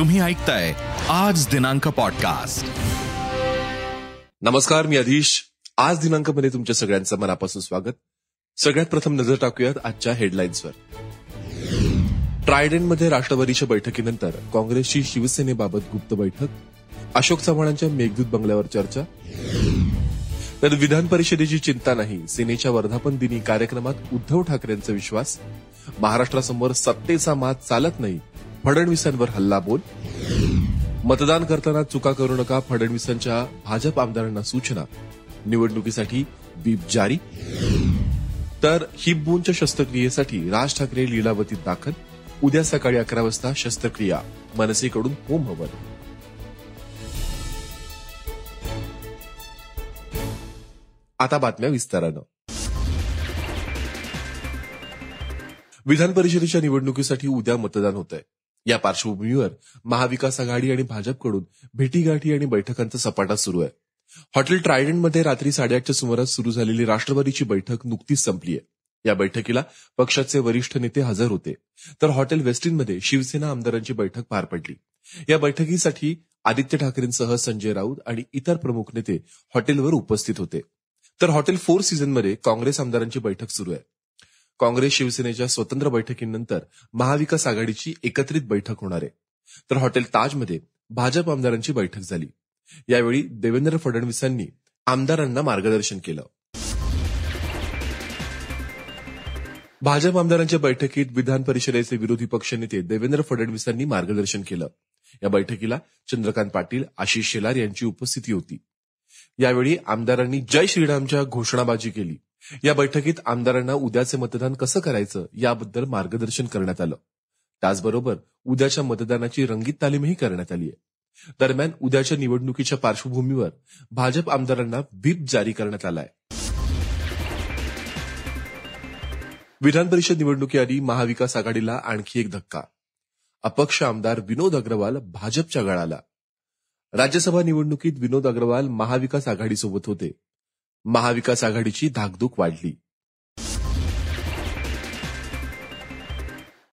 तुम्ही ऐकताय आज दिनांक पॉडकास्ट नमस्कार मी अधीश आज दिनांकमध्ये तुमच्या सगळ्यांचं मनापासून स्वागत. सगळ्यात प्रथम नजर टाकूयात आजच्या हेडलाईन्सवर ट्रायडेनमध्ये राष्ट्रवादीच्या बैठकीनंतर काँग्रेसची शिवसेनेबाबत गुप्त बैठक अशोक चव्हाणांच्या मेघदूत बंगल्यावर चर्चा. तर विधान परिषदेची चिंता नाही सेनेच्या वर्धापन दिनी कार्यक्रमात उद्धव ठाकरेंचा विश्वास. महाराष्ट्रासमोर सत्तेचा मात चालत नाही फडणवीसांवर हल्ला बोल. मतदान करताना चुका करू नका फडणवीसांच्या भाजप आमदारांना सूचना. निवडणुकीसाठी बीप जारी. तर हिपबूनच्या शस्त्रक्रियेसाठी राज ठाकरे लीलावतीत दाखल. उद्या सकाळी अकरा वाजता शस्त्रक्रिया. मनसेकडून होम हवन. आता बातम्या विस्तारानं. विधान परिषदेच्या निवडणुकीसाठी उद्या मतदान होत आहे या पार्श्वभूमीवर महाविकास आघाडी आणि भाजपकडून भेटीगाठी आणि बैठकांचा सपाटा सुरू आहे. हॉटेल ट्रायडंटमध्ये रात्री साडेआठच्या सुमारास सुरू झालेली राष्ट्रवादीची बैठक नुकतीच संपली आहे. या बैठकीला पक्षाचे वरिष्ठ नेते हजर होते. तर हॉटेल वेस्टिनमध्ये शिवसेना आमदारांची बैठक पार पडली. या बैठकीसाठी आदित्य ठाकरेंसह संजय राऊत आणि इतर प्रमुख नेते हॉटेलवर उपस्थित होते. तर हॉटेल फोर सीझनमध्ये काँग्रेस आमदारांची बैठक सुरू आहे. काँग्रेस शिवसेनेच्या स्वतंत्र बैठकीनंतर महाविकास आघाडीची एकत्रित बैठक होणार आहे. तर हॉटेल ताजमध्ये भाजप आमदारांची बैठक झाली. यावेळी देवेंद्र फडणवीसांनी आमदारांना मार्गदर्शन केलं. भाजप आमदारांच्या बैठकीत विधान परिषदेचे विरोधी पक्षनेते देवेंद्र फडणवीसांनी मार्गदर्शन केलं. या बैठकीला चंद्रकांत पाटील आशिष शेलार यांची उपस्थिती होती. यावेळी आमदारांनी जय श्रीरामच्या घोषणाबाजी केली. या बैठकीत आमदारांना उद्याचे मतदान कसं करायचं याबद्दल मार्गदर्शन करण्यात आलं. त्याचबरोबर उद्याच्या मतदानाची रंगीत तालीमही करण्यात आली आहे दरम्यान उद्याच्या निवडणुकीच्या पार्श्वभूमीवर भाजप आमदारांना व्हीप जारी करण्यात आलाय. विधान परिषद निवडणुकीआधी महाविकास आघाडीला आणखी एक धक्का. अपक्ष आमदार विनोद अग्रवाल भाजपच्या गळाला. राज्यसभा निवडणुकीत विनोद अग्रवाल महाविकास आघाडीसोबत होते. महाविकास आघाडीची धाकधूक वाढली.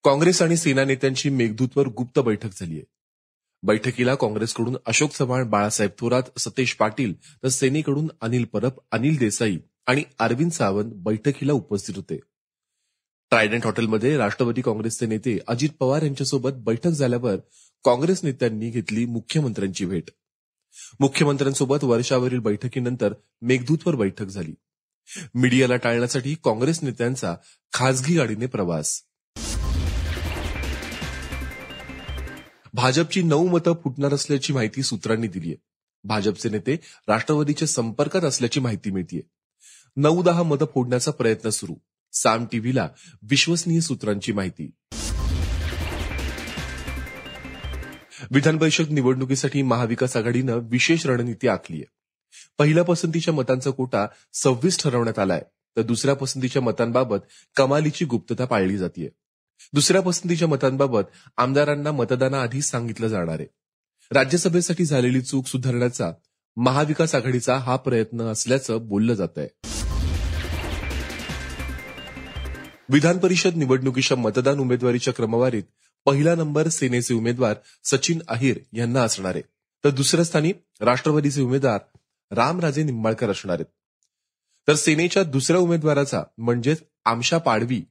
काँग्रेस आणि सेना नेत्यांची मेघदूतवर गुप्त बैठक झालीय. बैठकीला काँग्रेसकडून अशोक चव्हाण बाळासाहेब थोरात सतेश पाटील तर सेनेकडून अनिल परब अनिल देसाई आणि अरविंद सावंत बैठकीला उपस्थित होते. ट्रायडंट हॉटेलमध्ये राष्ट्रवादी काँग्रेसचे नेते अजित पवार यांच्यासोबत बैठक झाल्यावर काँग्रेस नेत्यांनी घेतली मुख्यमंत्र्यांची भेट. मुख्यमंत्र्यांसोबत वर्षावरील बैठकीनंतर मेघदूतवर बैठक झाली. मीडियाला टाळण्यासाठी काँग्रेस नेत्यांचा खासगी गाडीने प्रवास. भाजपची नऊ मतं फुटणार असल्याची माहिती सूत्रांनी दिली आहे भाजपचे नेते राष्ट्रवादीच्या संपर्कात असल्याची माहिती मिळतीये. नऊ दहा मतं फोडण्याचा प्रयत्न सुरू. साम टीव्हीला विश्वसनीय सूत्रांची माहिती. विधान परिषद निवडणुकीसाठी महाविकास आघाडीनं विशेष रणनीती आखली आहे पहिल्या पसंतीच्या मतांचा कोटा सव्वीस ठरवण्यात आलाय तर दुसऱ्या पसंतीच्या मतांबाबत कमालीची गुप्तता पाळली जाते दुसऱ्या पसंतीच्या मतांबाबत आमदारांना मतदानाआधीच सांगितलं जाणार आहे. राज्यसभेसाठी झालेली चूक सुधारण्याचा महाविकास आघाडीचा हा प्रयत्न असल्याचं बोललं जात आहे विधान परिषद निवडणुकीच्या मतदान उमेदवारीच्या क्रमवारीत पहिला नंबर सेनेचे उमेदवार सचिन अहिर यांना असणार आहे. तर दुसऱ्या स्थानी राष्ट्रवादीचे उमेदवार रामराजे निंबाळकर असणार आहेत. तर सेनेच्या दुसऱ्या उमेदवाराचा म्हणजेच आमशा पाडवी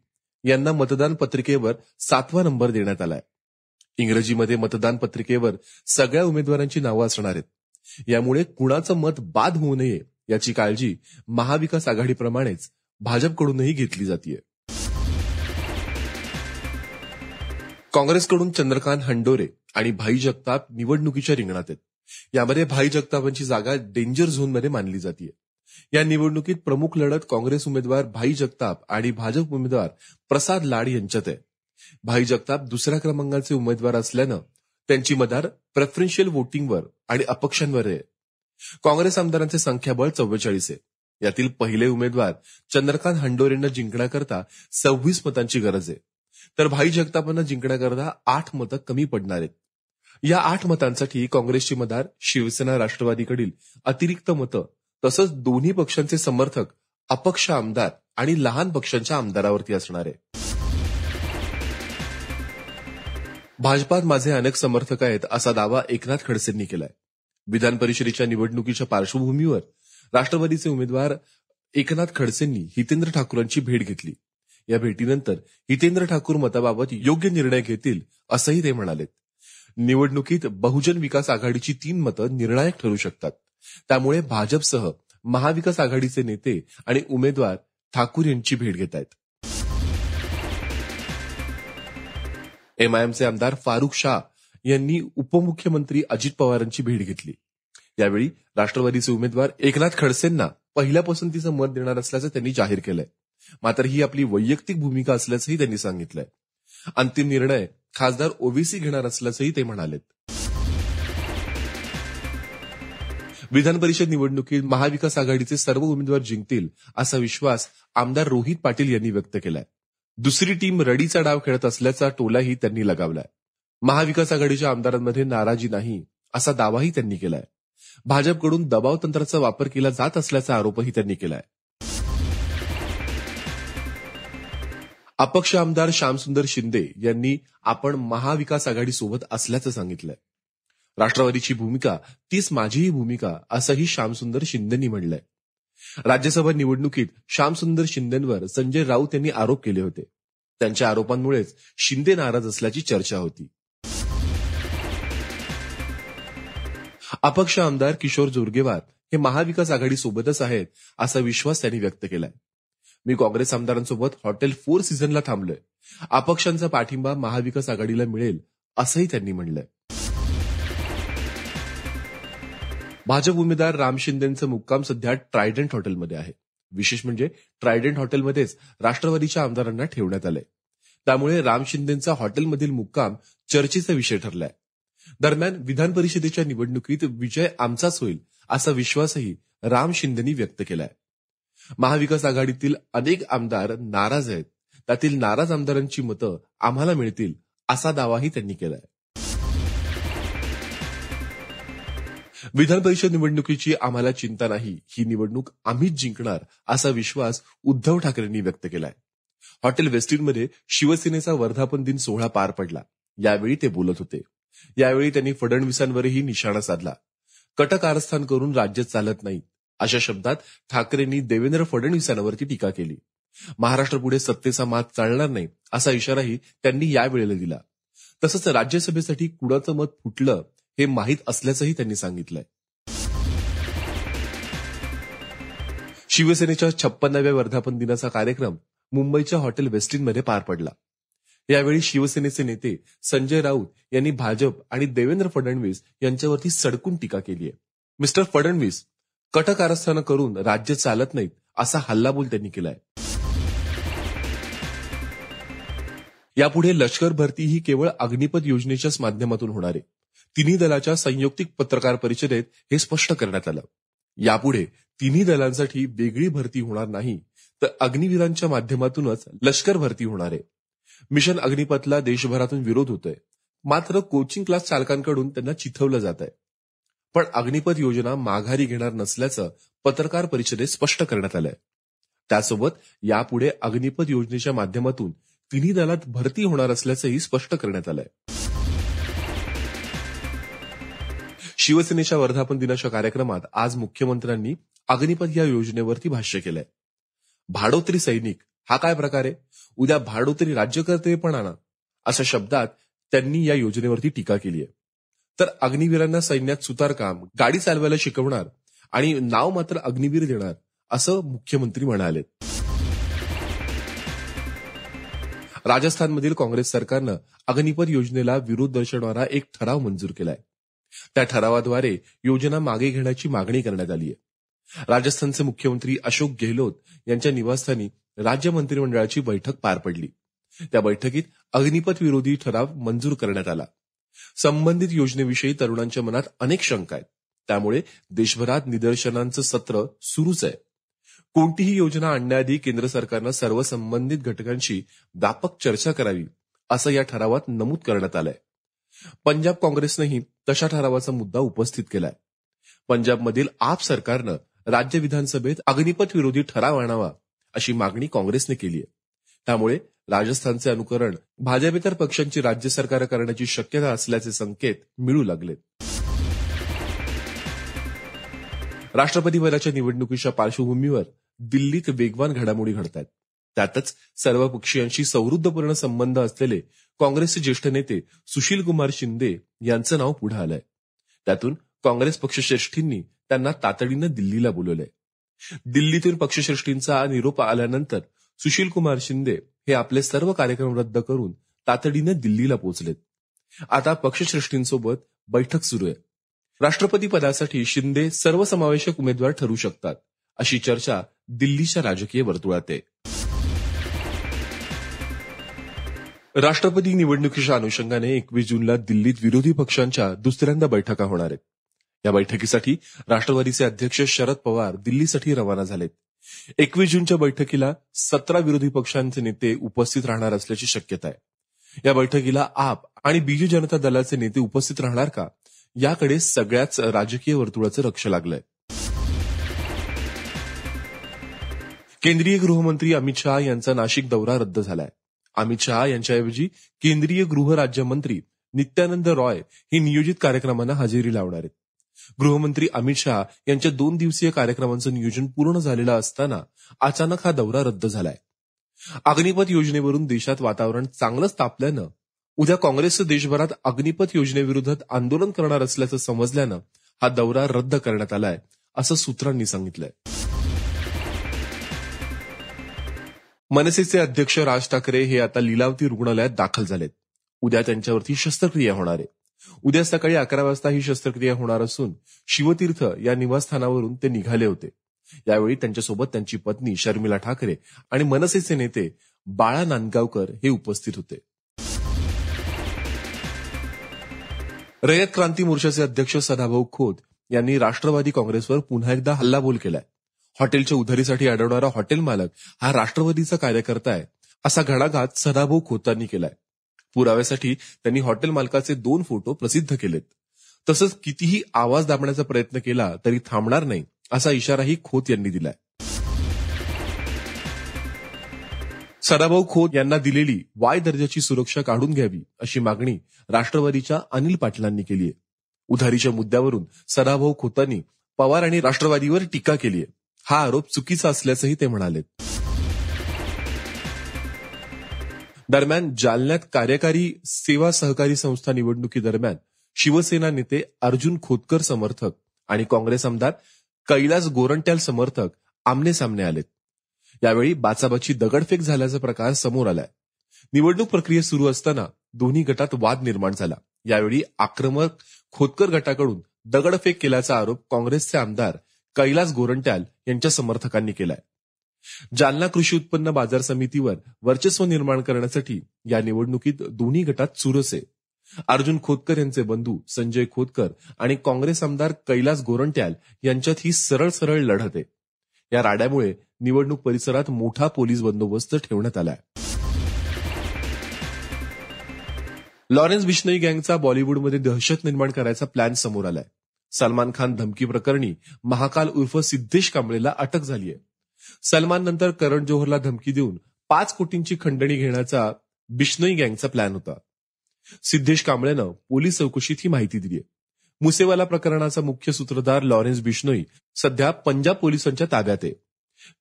यांना मतदान पत्रिकेवर सातवा नंबर देण्यात आलाय. इंग्रजीमध्ये मतदान पत्रिकेवर सगळ्या उमेदवारांची नावं असणार आहेत. यामुळे कुणाचं मत बाद होऊ नये याची काळजी महाविकास आघाडीप्रमाणेच भाजपकडूनही घेतली जाते काँग्रेसकडून चंद्रकांत हंडोरे आणि भाई जगताप निवडणुकीच्या रिंगणात आहेत. यामध्ये भाई जगतापांची जागा डेंजर झोनमध्ये मानली जाते या निवडणुकीत प्रमुख लढत काँग्रेस उमेदवार भाई जगताप आणि भाजप उमेदवार प्रसाद लाड यांच्यात आहे. भाई जगताप दुसऱ्या क्रमांकाचे उमेदवार असल्यानं त्यांची मदार प्रेफरन्शियल वोटिंगवर आणि अपक्षांवर आहे. काँग्रेस आमदारांचे संख्याबळ चव्वेचाळीस आहे. यातील पहिले उमेदवार चंद्रकांत हंडोरेंना जिंकण्याकरता सव्वीस मतांची गरज आहे. तर भाई जगतापांना जिंकण्याकरता आठ मतं कमी पडणार आहेत. या आठ मतांसाठी काँग्रेसची मदार शिवसेना राष्ट्रवादीकडील अतिरिक्त मतं तसंच दोन्ही पक्षांचे समर्थक अपक्ष आमदार आणि लहान पक्षांच्या आमदारावरती असणार आहे. भाजपात माझे अनेक समर्थक आहेत असा दावा एकनाथ खडसेंनी केलाय. विधान परिषदेच्या निवडणुकीच्या पार्श्वभूमीवर राष्ट्रवादीचे उमेदवार एकनाथ खडसेंनी हितेंद्र ठाकूरांची भेट घेतली. या भेटीनंतर हितेंद्र ठाकूर मताबाबत योग्य निर्णय घेतील असंही ते म्हणालेत. निवडणुकीत बहुजन विकास आघाडीची तीन मतं निर्णायक ठरू शकतात. त्यामुळे भाजपसह महाविकास आघाडीचे नेते आणि उमेदवार ठाकूर यांची भेट घेत आहेत. एमआयएमचे आमदार फारुख शाह यांनी उपमुख्यमंत्री अजित पवारांची भेट घेतली. यावेळी राष्ट्रवादीचे उमेदवार एकनाथ खडसेंना पहिल्या पसंतीचं मत देणार असल्याचं त्यांनी जाहीर केलंय. मात्र ही आपली वैयक्तिक भूमिका असल्याचंही त्यांनी सांगितलंय. अंतिम निर्णय खासदार ओबीसी घेणार असल्याचंही ते म्हणालेत. विधान परिषद निवडणुकीत महाविकास आघाडीचे सर्व उमेदवार जिंकतील असा विश्वास आमदार रोहित पाटील यांनी व्यक्त केलाय. दुसरी टीम रडीचा डाव खेळत असल्याचा टोलाही त्यांनी लगावलाय. महाविकास आघाडीच्या आमदारांमध्ये नाराजी नाही असा दावाही त्यांनी केलाय. भाजपकडून दबाव तंत्राचा वापर केला जात असल्याचा आरोपही त्यांनी केलाय. अपक्ष आमदार श्यामसुंदर शिंदे यांनी आपण महाविकास आघाडी सोबत असल्याचं सांगितलंय. राष्ट्रवादीची भूमिका तीच माझीही भूमिका असंही श्यामसुंदर शिंदेनी म्हणलंय. राज्यसभा निवडणुकीत श्यामसुंदर शिंदेवर संजय राऊत यांनी आरोप केले होते. त्यांच्या आरोपांमुळेच शिंदे नाराज असल्याची चर्चा होती. अपक्ष आमदार किशोर जोरगेवार हे महाविकास आघाडी सोबतच आहेत असा विश्वास त्यांनी व्यक्त केलाय. मी काँग्रेस आमदारांसोबत हॉटेल फोर सीझनला थांबलोय. अपक्षांचा पाठिंबा महाविकास आघाडीला मिळेल असंही त्यांनी म्हणलंय. भाजप उमेदवार राम शिंदेचं मुक्काम सध्या ट्रायडंट हॉटेलमध्ये आहे. विशेष म्हणजे ट्रायडंट हॉटेलमध्येच राष्ट्रवादीच्या आमदारांना ठेवण्यात आलंय. त्यामुळे राम शिंदेचा हॉटेलमधील मुक्काम चर्चेचा विषय ठरलाय. दरम्यान विधान परिषदेच्या निवडणुकीत विजय आमचाच होईल असा विश्वासही राम शिंदेनी व्यक्त केलाय. महाविकास आघाडीतील अनेक आमदार नाराज आहेत. त्यातील नाराज आमदारांची मतं आम्हाला मिळतील असा दावाही त्यांनी केलाय. विधान परिषद निवडणुकीची आम्हाला चिंता नाही ही निवडणूक आम्हीच जिंकणार असा विश्वास उद्धव ठाकरेंनी व्यक्त केलाय. हॉटेल वेस्टिनमध्ये शिवसेनेचा वर्धापन दिन सोहळा पार पडला. यावेळी ते बोलत होते. यावेळी त्यांनी फडणवीसांवरही निशाणा साधला. कटक आरस्थान करून राज्य चालत नाही अशा शब्दात ठाकरेंनी देवेंद्र फडणवीसांवरती टीका केली. महाराष्ट्र पुढे सत्तेचा मात चालणार नाही असा इशाराही त्यांनी यावेळेला दिला. तसंच राज्यसभेसाठी कुणाचं मत फुटलं हे माहीत असल्याचंही त्यांनी सांगितलंय. शिवसेनेच्या छप्पन्नाव्या वर्धापन दिनाचा कार्यक्रम मुंबईच्या हॉटेल वेस्टिनमध्ये पार पडला. यावेळी शिवसेनेचे नेते संजय राऊत यांनी भाजप आणि देवेंद्र फडणवीस यांच्यावरती सडकून टीका केली आहे मिस्टर फडणवीस कटकारस्थानं करून राज्य चालत नाहीत असा हल्लाबोल त्यांनी केलाय. यापुढे लष्कर भरती ही केवळ अग्निपथ योजनेच्याच माध्यमातून होणार आहे. तिन्ही दलाच्या संयुक्तिक पत्रकार परिषदेत हे स्पष्ट करण्यात आलं. यापुढे तिन्ही दलांसाठी वेगळी भरती होणार नाही तर अग्निवीरांच्या माध्यमातूनच लष्कर भरती होणार आहे. मिशन अग्निपथला देशभरातून विरोध होतोय. मात्र कोचिंग क्लास चालकांकडून त्यांना चिथवलं जात आहे पण अग्निपथ योजना माघारी घेणार नसल्याचं पत्रकार परिषदेत स्पष्ट करण्यात आलंय. त्यासोबत यापुढे अग्निपथ योजनेच्या माध्यमातून तिन्ही दलात भरती होणार असल्याचंही स्पष्ट करण्यात आलंय. शिवसेनेच्या वर्धापन दिनाच्या कार्यक्रमात आज मुख्यमंत्र्यांनी अग्निपथ या योजनेवरती भाष्य केलंय. भाडोत्री सैनिक हा काय प्रकार आहे? उद्या भाडोत्री राज्यकर्ते पण आणा अशा शब्दात त्यांनी या योजनेवरती टीका केली आहे तर अग्निवीरांना सैन्यात सुतारकाम गाडी चालवायला शिकवणार आणि नाव मात्र अग्निवीर देणार असं मुख्यमंत्री म्हणाले. राजस्थानमधील काँग्रेस सरकारनं अग्निपथ योजनेला विरोध दर्शवणारा एक ठराव मंजूर केलाय. त्या ठरावाद्वारे योजना मागे घेण्याची मागणी करण्यात आली आहे राजस्थानचे मुख्यमंत्री अशोक गेहलोत यांच्या निवासस्थानी राज्य मंत्रिमंडळाची बैठक पार पडली. त्या बैठकीत अग्निपथ विरोधी ठराव मंजूर करण्यात आला. संबंधित योजनेविषयी तरुणांच्या मनात अनेक शंका आहेत. त्यामुळे देशभरात निदर्शनांचं सत्र सुरूच आहे. कोणतीही योजना आणण्याआधी केंद्र सरकारनं सर्व संबंधित घटकांशी व्यापक चर्चा करावी असं या ठरावात नमूद करण्यात आलंय. पंजाब काँग्रेसनंही तशा ठरावाचा मुद्दा उपस्थित केलाय. पंजाबमधील आप सरकारनं राज्य विधानसभेत अग्निपथ विरोधी ठराव आणावा अशी मागणी काँग्रेसने केली आहे त्यामुळे राजस्थानचे अनुकरण भाजपेतर पक्षांची राज्य सरकार करण्याची शक्यता असल्याचे संकेत मिळू लागलेत राष्ट्रपती पदाच्या निवडणुकीच्या पार्श्वभूमीवर दिल्लीत वेगवान घडामोडी घडत आहेत त्यातच सर्व पक्षीयांशी सौहृदपूर्ण संबंध असलेले काँग्रेसचे ज्येष्ठ नेते सुशील कुमार शिंदे यांचं नाव पुढे आलंय. त्यातून काँग्रेस पक्षश्रेष्ठींनी त्यांना तातडीनं दिल्लीला बोलवलंय. दिल्लीतून पक्षश्रेष्ठींचा निरोप आल्यानंतर सुशील कुमार शिंदे हे आपले सर्व कार्यक्रम रद्द करून तातडीनं दिल्लीला पोहोचलेत. आता पक्षश्रेष्ठींसोबत बैठक सुरू आहे. राष्ट्रपती पदासाठी शिंदे सर्वसमावेशक उमेदवार ठरू शकतात अशी चर्चा दिल्लीच्या राजकीय वर्तुळात आहे. राष्ट्रपती निवडणुकीच्या अनुषंगाने एकवीस जूनला दिल्लीत विरोधी पक्षांच्या दुसऱ्यांदा बैठका होणार आहेत. या बैठकीसाठी राष्ट्रवादीचे अध्यक्ष शरद पवार दिल्लीसाठी रवाना झालेत. एकवीस जूनच्या बैठकीला सतरा विरोधी पक्षांचे नेते उपस्थित राहणार असल्याची शक्यता आहे. या बैठकीला आप आणि बीजू जनता दलाचे नेते उपस्थित राहणार का? याकडे सगळ्याच राजकीय वर्तुळाचं लक्ष लागलंय. केंद्रीय गृहमंत्री अमित शहा यांचा नाशिक दौरा रद्द झालाय. अमित शहा यांच्याऐवजी केंद्रीय गृह राज्यमंत्री नित्यानंद रॉय हे नियोजित कार्यक्रमांना हजेरी लावणार आहेत. गृहमंत्री अमित शहा यांच्या दोन दिवसीय कार्यक्रमांचं नियोजन पूर्ण झालेलं असताना अचानक हा दौरा रद्द झालाय. अग्निपथ योजनेवरून देशात वातावरण चांगलंच तापल्यानं उद्या काँग्रेसचं देशभरात अग्निपथ योजनेविरोधात आंदोलन करणार असल्याचं समजल्यानं हा दौरा रद्द करण्यात आलाय असं सूत्रांनी सांगितलंय. मनसेचे अध्यक्ष राज ठाकरे हे आता लिलावती रुग्णालयात दाखल झालेत. उद्या त्यांच्यावरती शस्त्रक्रिया होणार आहे. उद्या सकाळी अकरा वाजता ही शस्त्रक्रिया होणार असून शिवतीर्थ या निवासस्थानावरून ते निघाले होते. यावेळी त्यांच्यासोबत त्यांची पत्नी शर्मिला ठाकरे आणि मनसेचे नेते बाळा नांदगावकर हे उपस्थित होते. रयत क्रांती मोर्चाचे अध्यक्ष सदाभाऊ खोत यांनी राष्ट्रवादी काँग्रेसवर पुन्हा एकदा हल्लाबोल केलाय. हॉटेलच्या उधारीसाठी अडवणारा हॉटेल मालक हा राष्ट्रवादीचा कार्यकर्ता आहे असा घणाघात सदाभाऊ खोतांनी केलाय. पुराव्यासाठी त्यांनी हॉटेल मालकाचे दोन फोटो प्रसिद्ध केलेत. तसंच कितीही आवाज दाबण्याचा प्रयत्न केला तरी थांबणार नाही असा इशाराही खोत यांनी दिलाय. सदाभाऊ खोत यांना दिलेली वाय दर्जाची सुरक्षा काढून घ्यावी अशी मागणी राष्ट्रवादीच्या अनिल पाटलांनी केली आहे. उधारीच्या मुद्द्यावरून सदाभाऊ खोतांनी पवार आणि राष्ट्रवादीवर टीका केली आहे. हा आरोप चुकीचा असल्याचंही ते म्हणाले दरम्यान जालन्यात कार्यकारी सेवा सहकारी संस्था निवडणुकी दरम्यान शिवसेना नेते अर्जुन खोतकर समर्थक आणि काँग्रेस आमदार कैलास गोरंट्याल समर्थक आमने सामने आलेत. यावेळी बाचाबाची दगडफेक झाल्याचा प्रकार समोर आलाय. निवडणूक प्रक्रिया सुरू असताना दोन्ही गटात वाद निर्माण झाला. यावेळी आक्रमक खोतकर गटाकडून दगडफेक केल्याचा आरोप काँग्रेसचे आमदार कैलास गोरंट्याल यांच्या समर्थकांनी केलाय. जालना कृषी उत्पन्न बाजार समितीवर वर्चस्व निर्माण करण्यासाठी या निवडणुकीत दोन्ही गटात चुरस. आहे अर्जुन खोतकर यांचे बंधू संजय खोतकर आणि काँग्रेस आमदार कैलास गोरंट्याल यांच्यात ही सरळ सरळ लढत आहे. या राड्यामुळे निवडणूक परिसरात मोठा पोलीस बंदोबस्त ठेवण्यात आलाय. लॉरेन्स बिश्नोई गँगचा बॉलिवूडमध्ये दहशत निर्माण करायचा प्लॅन समोर आलाय. सलमान खान धमकी प्रकरणी महाकाल उर्फ सिद्धेश कांबळेला अटक झाली आहे सलमान नंतर करण जोहरला धमकी देऊन पाच कोटींची खंडणी घेण्याचा बिश्नोई गँगचा प्लॅन होता. सिद्धेश कांबळेनं पोलीस चौकशीत ही माहिती दिली आहे मुसेवाला प्रकरणाचा मुख्य सूत्रधार लॉरेन्स बिश्नोई सध्या पंजाब पोलिसांच्या ताब्यात आहे.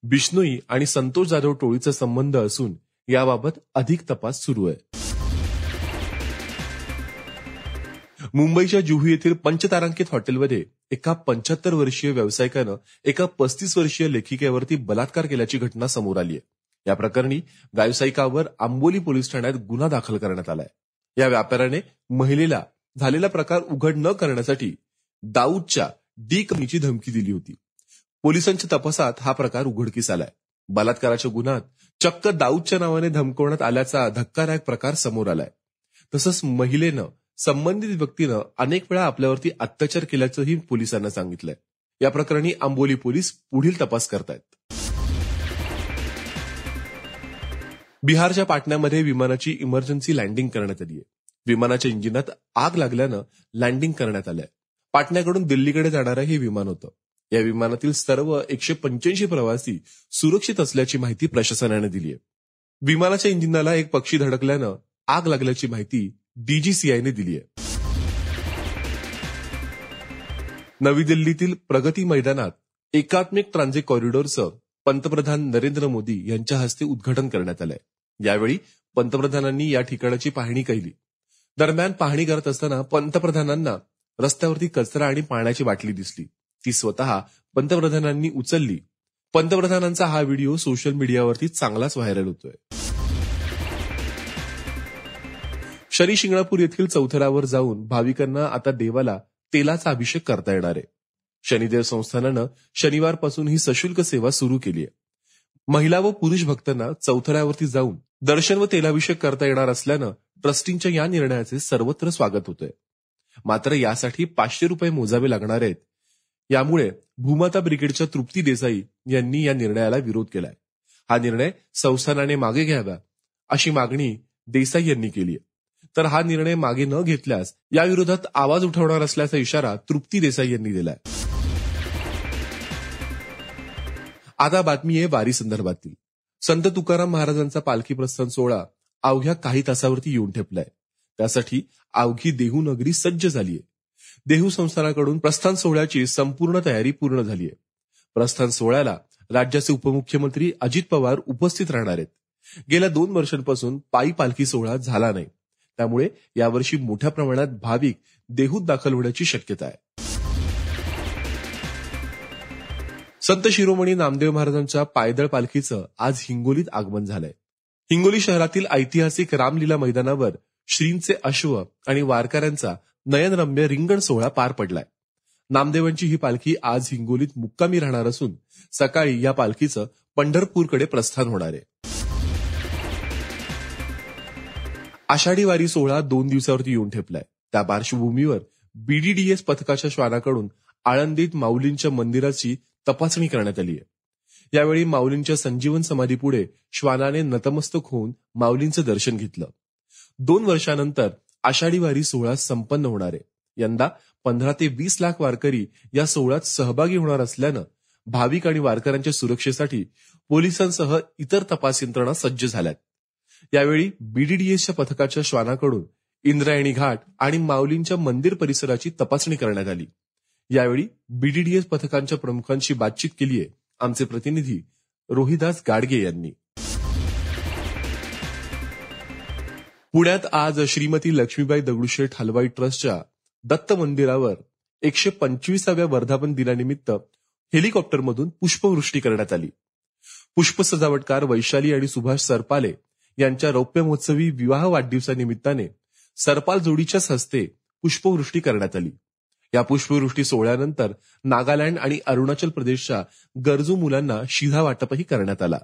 बिश्नोई आणि संतोष जाधव टोळीचा संबंध असून याबाबत अधिक तपास सुरू आहे. मुंबईच्या जुहू येथील पंचतारांकित हॉटेलमध्ये एका पंच्याहत्तर वर्षीय व्यावसायिकानं एका पस्तीस वर्षीय लेखिकेवरती बलात्कार केल्याची घटना समोर आली आहे. या प्रकरणी व्यावसायिकावर आंबोली पोलीस ठाण्यात गुन्हा दाखल करण्यात आलाय. या व्यापाऱ्याने महिलेला झालेला प्रकार उघड न करण्यासाठी दाऊदच्या डी कमीची धमकी दिली होती. पोलिसांच्या तपासात हा प्रकार उघडकीस आलाय. बलात्काराच्या गुन्ह्यात चक्क दाऊदच्या नावाने धमकवण्यात आल्याचा धक्कादायक प्रकार समोर आलाय. तसंच महिलेनं संबंधित व्यक्तीनं अनेक वेळा आपल्यावरती अत्याचार केल्याचंही पोलिसांना सांगितलंय. या प्रकरणी आंबोली पोलीस पुढील तपास करतायत. बिहारच्या पाटण्यामध्ये विमानाची इमर्जन्सी लँडिंग करण्यात आली आहे विमानाच्या इंजिनात आग लागल्यानं लँडिंग करण्यात आलंय. पाटण्याकडून दिल्लीकडे जाणारं हे विमान होतं. या विमानातील सर्व एकशे पंच्याऐंशी प्रवासी सुरक्षित असल्याची माहिती प्रशासनाने दिली आहे विमानाच्या इंजिनाला एक पक्षी धडकल्यानं आग लागल्याची माहिती डीजीसीआयने दिली आहे. नवी दिल्लीतील प्रगती मैदानात एकात्मिक ट्रान्झिट कॉरिडॉरचं पंतप्रधान नरेंद्र मोदी यांच्या हस्ते उद्घाटन करण्यात आलंय. यावेळी पंतप्रधानांनी या ठिकाणाची पाहणी केली. दरम्यान पाहणी करत असताना पंतप्रधानांना रस्त्यावरती कचरा आणि पाण्याची बाटली दिसली. ती स्वतः पंतप्रधानांनी उचलली. पंतप्रधानांचा हा व्हिडिओ सोशल मीडियावरती चांगलाच व्हायरल होतोय. शनी शिंगणापूर येथील चौथऱ्यावर जाऊन भाविकांना आता देवाला तेलाचा अभिषेक करता येणार आहे. शनिदेव संस्थानानं शनिवारपासून ही सशुल्क सेवा सुरू केली आहे. महिला व पुरुष भक्तांना चौथऱ्यावरती जाऊन दर्शन व तेलाभिषेक करता येणार असल्यानं ट्रस्टींच्या या निर्णयाचे सर्वत्र स्वागत होतंय. मात्र यासाठी पाचशे रुपये मोजावे लागणार आहेत. यामुळे भूमाता ब्रिगेडच्या तृप्ती देसाई यांनी या निर्णयाला विरोध केलाय. हा निर्णय संस्थानाने मागे घ्यावा अशी मागणी देसाई यांनी केली तर हा निर्णय मागे न घेतल्यास या विरोधात आवाज उठवणार असल्याचा इशारा तृप्ती देसाई यांनी दिलाय. आता बातमी आहे वारी संदर्भातील. संत तुकाराम महाराजांचा पालखी प्रस्थान सोहळा अवघ्या काही तासावरती येऊन ठेपलाय. त्यासाठी अवघी देहू नगरी सज्ज झालीय. देहू संस्थानाकडून प्रस्थान सोहळ्याची संपूर्ण तयारी पूर्ण झालीय. प्रस्थान सोहळ्याला राज्याचे उपमुख्यमंत्री अजित पवार उपस्थित राहणार आहेत. गेल्या दोन वर्षांपासून पायी पालखी सोहळा झाला नाही. त्यामुळे यावर्षी मोठ्या प्रमाणात भाविक देहूत दाखल होण्याची शक्यता आहे. संत शिरोमणी नामदेव महाराजांच्या पायदळ पालखीचं आज हिंगोलीत आगमन झालंय. हिंगोली शहरातील ऐतिहासिक रामलीला मैदानावर श्रींचे अश्व आणि वारकऱ्यांचा नयनरम्य रिंगण सोहळा पार पडलाय. नामदेवांची ही पालखी आज हिंगोलीत मुक्कामी राहणार असून सकाळी या पालखीचं पंढरपूरकडे प्रस्थान होणार आहे. आषाढी वारी सोहळा दोन दिवसावरती येऊन ठेपलाय. त्या पार्श्वभूमीवर बीडीडीएस पथकाच्या श्वानाकडून आळंदीत माऊलींच्या मंदिराची तपासणी करण्यात आली आहे यावेळी माऊलींच्या संजीवन समाधीपुढे श्वानाने नतमस्तक होऊन माऊलींचं दर्शन घेतलं. दोन वर्षानंतर आषाढी वारी सोहळा संपन्न होणार आहे. यंदा पंधरा ते वीस लाख वारकरी या सोहळ्यात सहभागी होणार असल्यानं भाविक आणि वारकऱ्यांच्या सुरक्षेसाठी पोलिसांसह इतर तपास यंत्रणा सज्ज झाल्यात. यावेळी बीडीडीएसच्या पथकाच्या श्वानाकडून इंद्रायणी घाट आणि माऊलींच्या मंदिर परिसराची तपासणी करण्यात आली. यावेळी बीडीडीएस पथकांच्या प्रमुखांशी बातचीत केली आहे आमचे प्रतिनिधी रोहिदास गाडगे यांनी. पुण्यात आज श्रीमती लक्ष्मीबाई दगडूशेठ हलवाई ट्रस्टच्या दत्त मंदिरावर एकशे पंचवीसाव्या वर्धापन दिनानिमित्त हेलिकॉप्टरमधून पुष्पवृष्टी करण्यात आली. पुष्प सजावटकार वैशाली आणि सुभाष सरपाले यांच्या रौप्य महोत्सवी विवाह वाढदिवसानिमित्ताने सरपाल जोडीच्याच हस्ते पुष्पवृष्टी करण्यात आली. या पुष्पवृष्टी सोहळ्यानंतर नागालँड आणि अरुणाचल प्रदेशच्या गरजू मुलांना शिधा वाटपही करण्यात आला.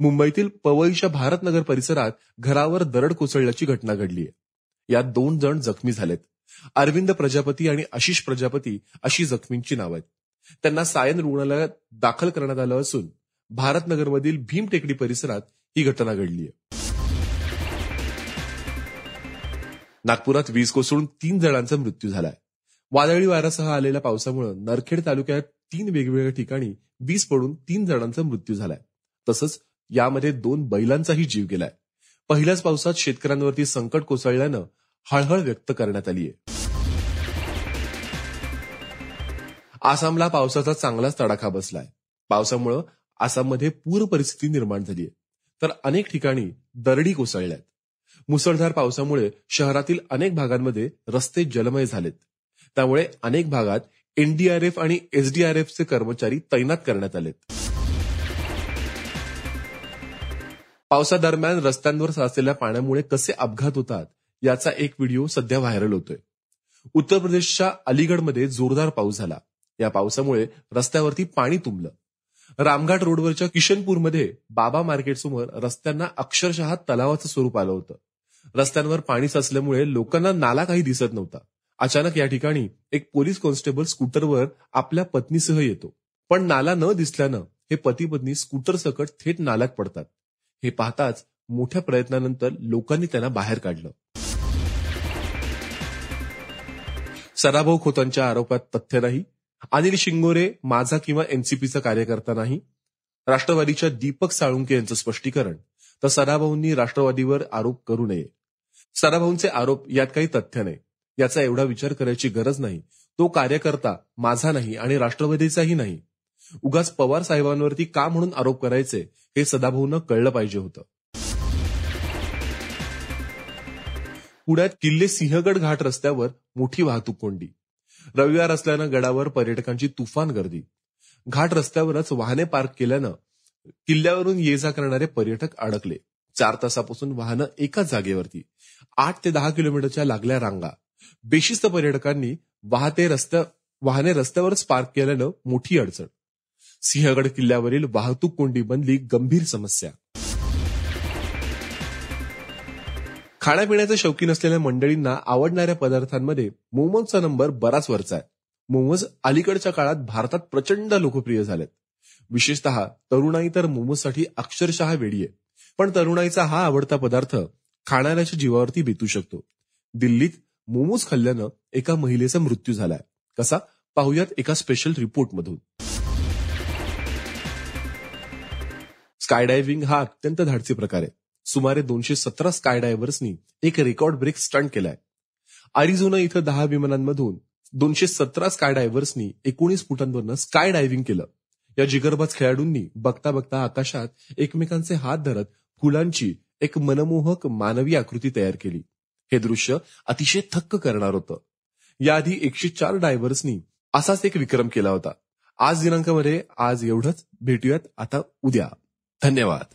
मुंबईतील पवईच्या भारतनगर परिसरात घरावर दरड कोसळल्याची घटना घडली आहे यात दोन जण जखमी झालेत. अरविंद प्रजापती आणि आशिष प्रजापती अशी जखमींची नाव आहेत. त्यांना सायन रुग्णालयात दाखल करण्यात आलं असून भारतनगरमधील भीम टेकडी परिसरात ही घटना घडली आहे नागपुरात वीज कोसळून तीन जणांचा मृत्यू झालाय. वादळी वाऱ्यासह आलेल्या पावसामुळे नरखेड तालुक्यात तीन वेगवेगळ्या ठिकाणी वीज पडून तीन जणांचा मृत्यू झालाय. तसंच यामध्ये दोन बैलांचाही जीव गेलाय. पहिल्याच पावसात शेतकऱ्यांवरती संकट कोसळल्यानं हळहळ व्यक्त करण्यात आली आहे आसामला पावसाचा चांगलाच तडाखा बसलाय. पावसामुळे आसाममध्ये पूर परिस्थिती निर्माण झाली आहे तर अनेक ठिकाणी दरडी कोसळल्यात. मुसळधार पावसामुळे शहरातील अनेक भागांमध्ये रस्ते जलमय झालेत. त्यामुळे अनेक भागात एनडीआरएफ आणि एसडीआरएफचे कर्मचारी तैनात करण्यात आलेत. पावसादरम्यान रस्त्यांवर साचलेल्या पाण्यामुळे कसे अपघात होतात याचा एक व्हिडिओ सध्या व्हायरल होतोय. उत्तर प्रदेशच्या अलीगडमध्ये जोरदार पाऊस झाला. या पावसामुळे रस्त्यावरती पाणी तुंबलं. रामघाट रोडवरच्या किशनपूरमध्ये बाबा मार्केट समोर रस्त्यांना अक्षरशः तलावाचं स्वरूप आलं होतं. रस्त्यांवर पाणी साचल्यामुळे लोकांना नाला काही दिसत नव्हता. अचानक या ठिकाणी एक पोलीस कॉन्स्टेबल स्कूटरवर आपल्या पत्नीसह येतो. पण नाला न दिसल्यानं हे पती पत्नी स्कूटर सकट थेट नाल्यात पडतात. हे पाहताच मोठ्या प्रयत्नानंतर लोकांनी त्यांना बाहेर काढलं. सराभाऊ खोतांच्या आरोपात तथ्य नाही. अनिल शिंगोरे माझा किंवा एनसीपीचा कार्यकर्ता नाही. राष्ट्रवादीच्या दीपक साळुंके यांचं स्पष्टीकरण. तर सदाभाऊंनी राष्ट्रवादीवर आरोप करू नये. सदाभाऊंचे आरोप यात काही तथ्य नाही. याचा एवढा विचार करायची गरज नाही. तो कार्यकर्ता माझा नाही आणि राष्ट्रवादीचाही नाही. उगाच पवार साहेबांवरती का म्हणून आरोप करायचे हे सदाभाऊंना कळलं पाहिजे होतं. पुण्यात किल्ले सिंहगड घाट रस्त्यावर मोठी वाहतूक कोंडी. रविवार असल्यानं गडावर पर्यटकांची तुफान गर्दी. घाट रस्त्यावरच वाहने पार्क केल्यानं किल्ल्यावरून ये जा करणारे पर्यटक अडकले. चार तासापासून वाहनं एकाच जागेवरती. आठ ते दहा किलोमीटरच्या लागल्या रांगा. बेशिस्त पर्यटकांनी वाहते रस्त्या वाहने रस्त्यावरच पार्क केल्यानं मोठी अडचण. सिंहगड किल्ल्यावरील वाहतूक कोंडी बनली गंभीर समस्या. खाण्यापिण्याचे शौकीन असलेल्या मंडळींना आवडणाऱ्या पदार्थांमध्ये मोमोजचा नंबर बराच वरचा आहे. मोमोज अलीकडच्या काळात भारतात प्रचंड लोकप्रिय झालेत. विशेषतः तरुणाई तर मोमोजसाठी अक्षरशः वेडी आहे. पण तरुणाईचा हा आवडता पदार्थ खाणाऱ्याच्या जीवावरती बेतू शकतो. दिल्लीत मोमोज खाल्ल्यानं एका महिलेचा मृत्यू झालाय. कसा? पाहुयात एका स्पेशल रिपोर्टमधून. स्काय डायव्हिंग हा अत्यंत धाडसी प्रकार आहे. सुमारे दोनशे सतरा स्कायडायव्हर्सनी एक रेकॉर्ड ब्रेक स्टंट केलाय. अरिझोना इथं दहा विमानांमधून दोनशे सतरा स्काय डायव्हर्सनी एकोणीस फुटांवरनं स्काय डायव्हिंग केलं. या जिगरबाज खेळाडूंनी बघता बघता आकाशात एकमेकांचे हात धरत फुलांची एक मनमोहक मानवी आकृती तयार केली. हे दृश्य अतिशय थक्क करणार होतं. याआधी एकशे चार डायव्हर्सनी असाच एक विक्रम केला होता. आज दिनांकामध्ये आज एवढंच. भेटूयात आता उद्या. धन्यवाद.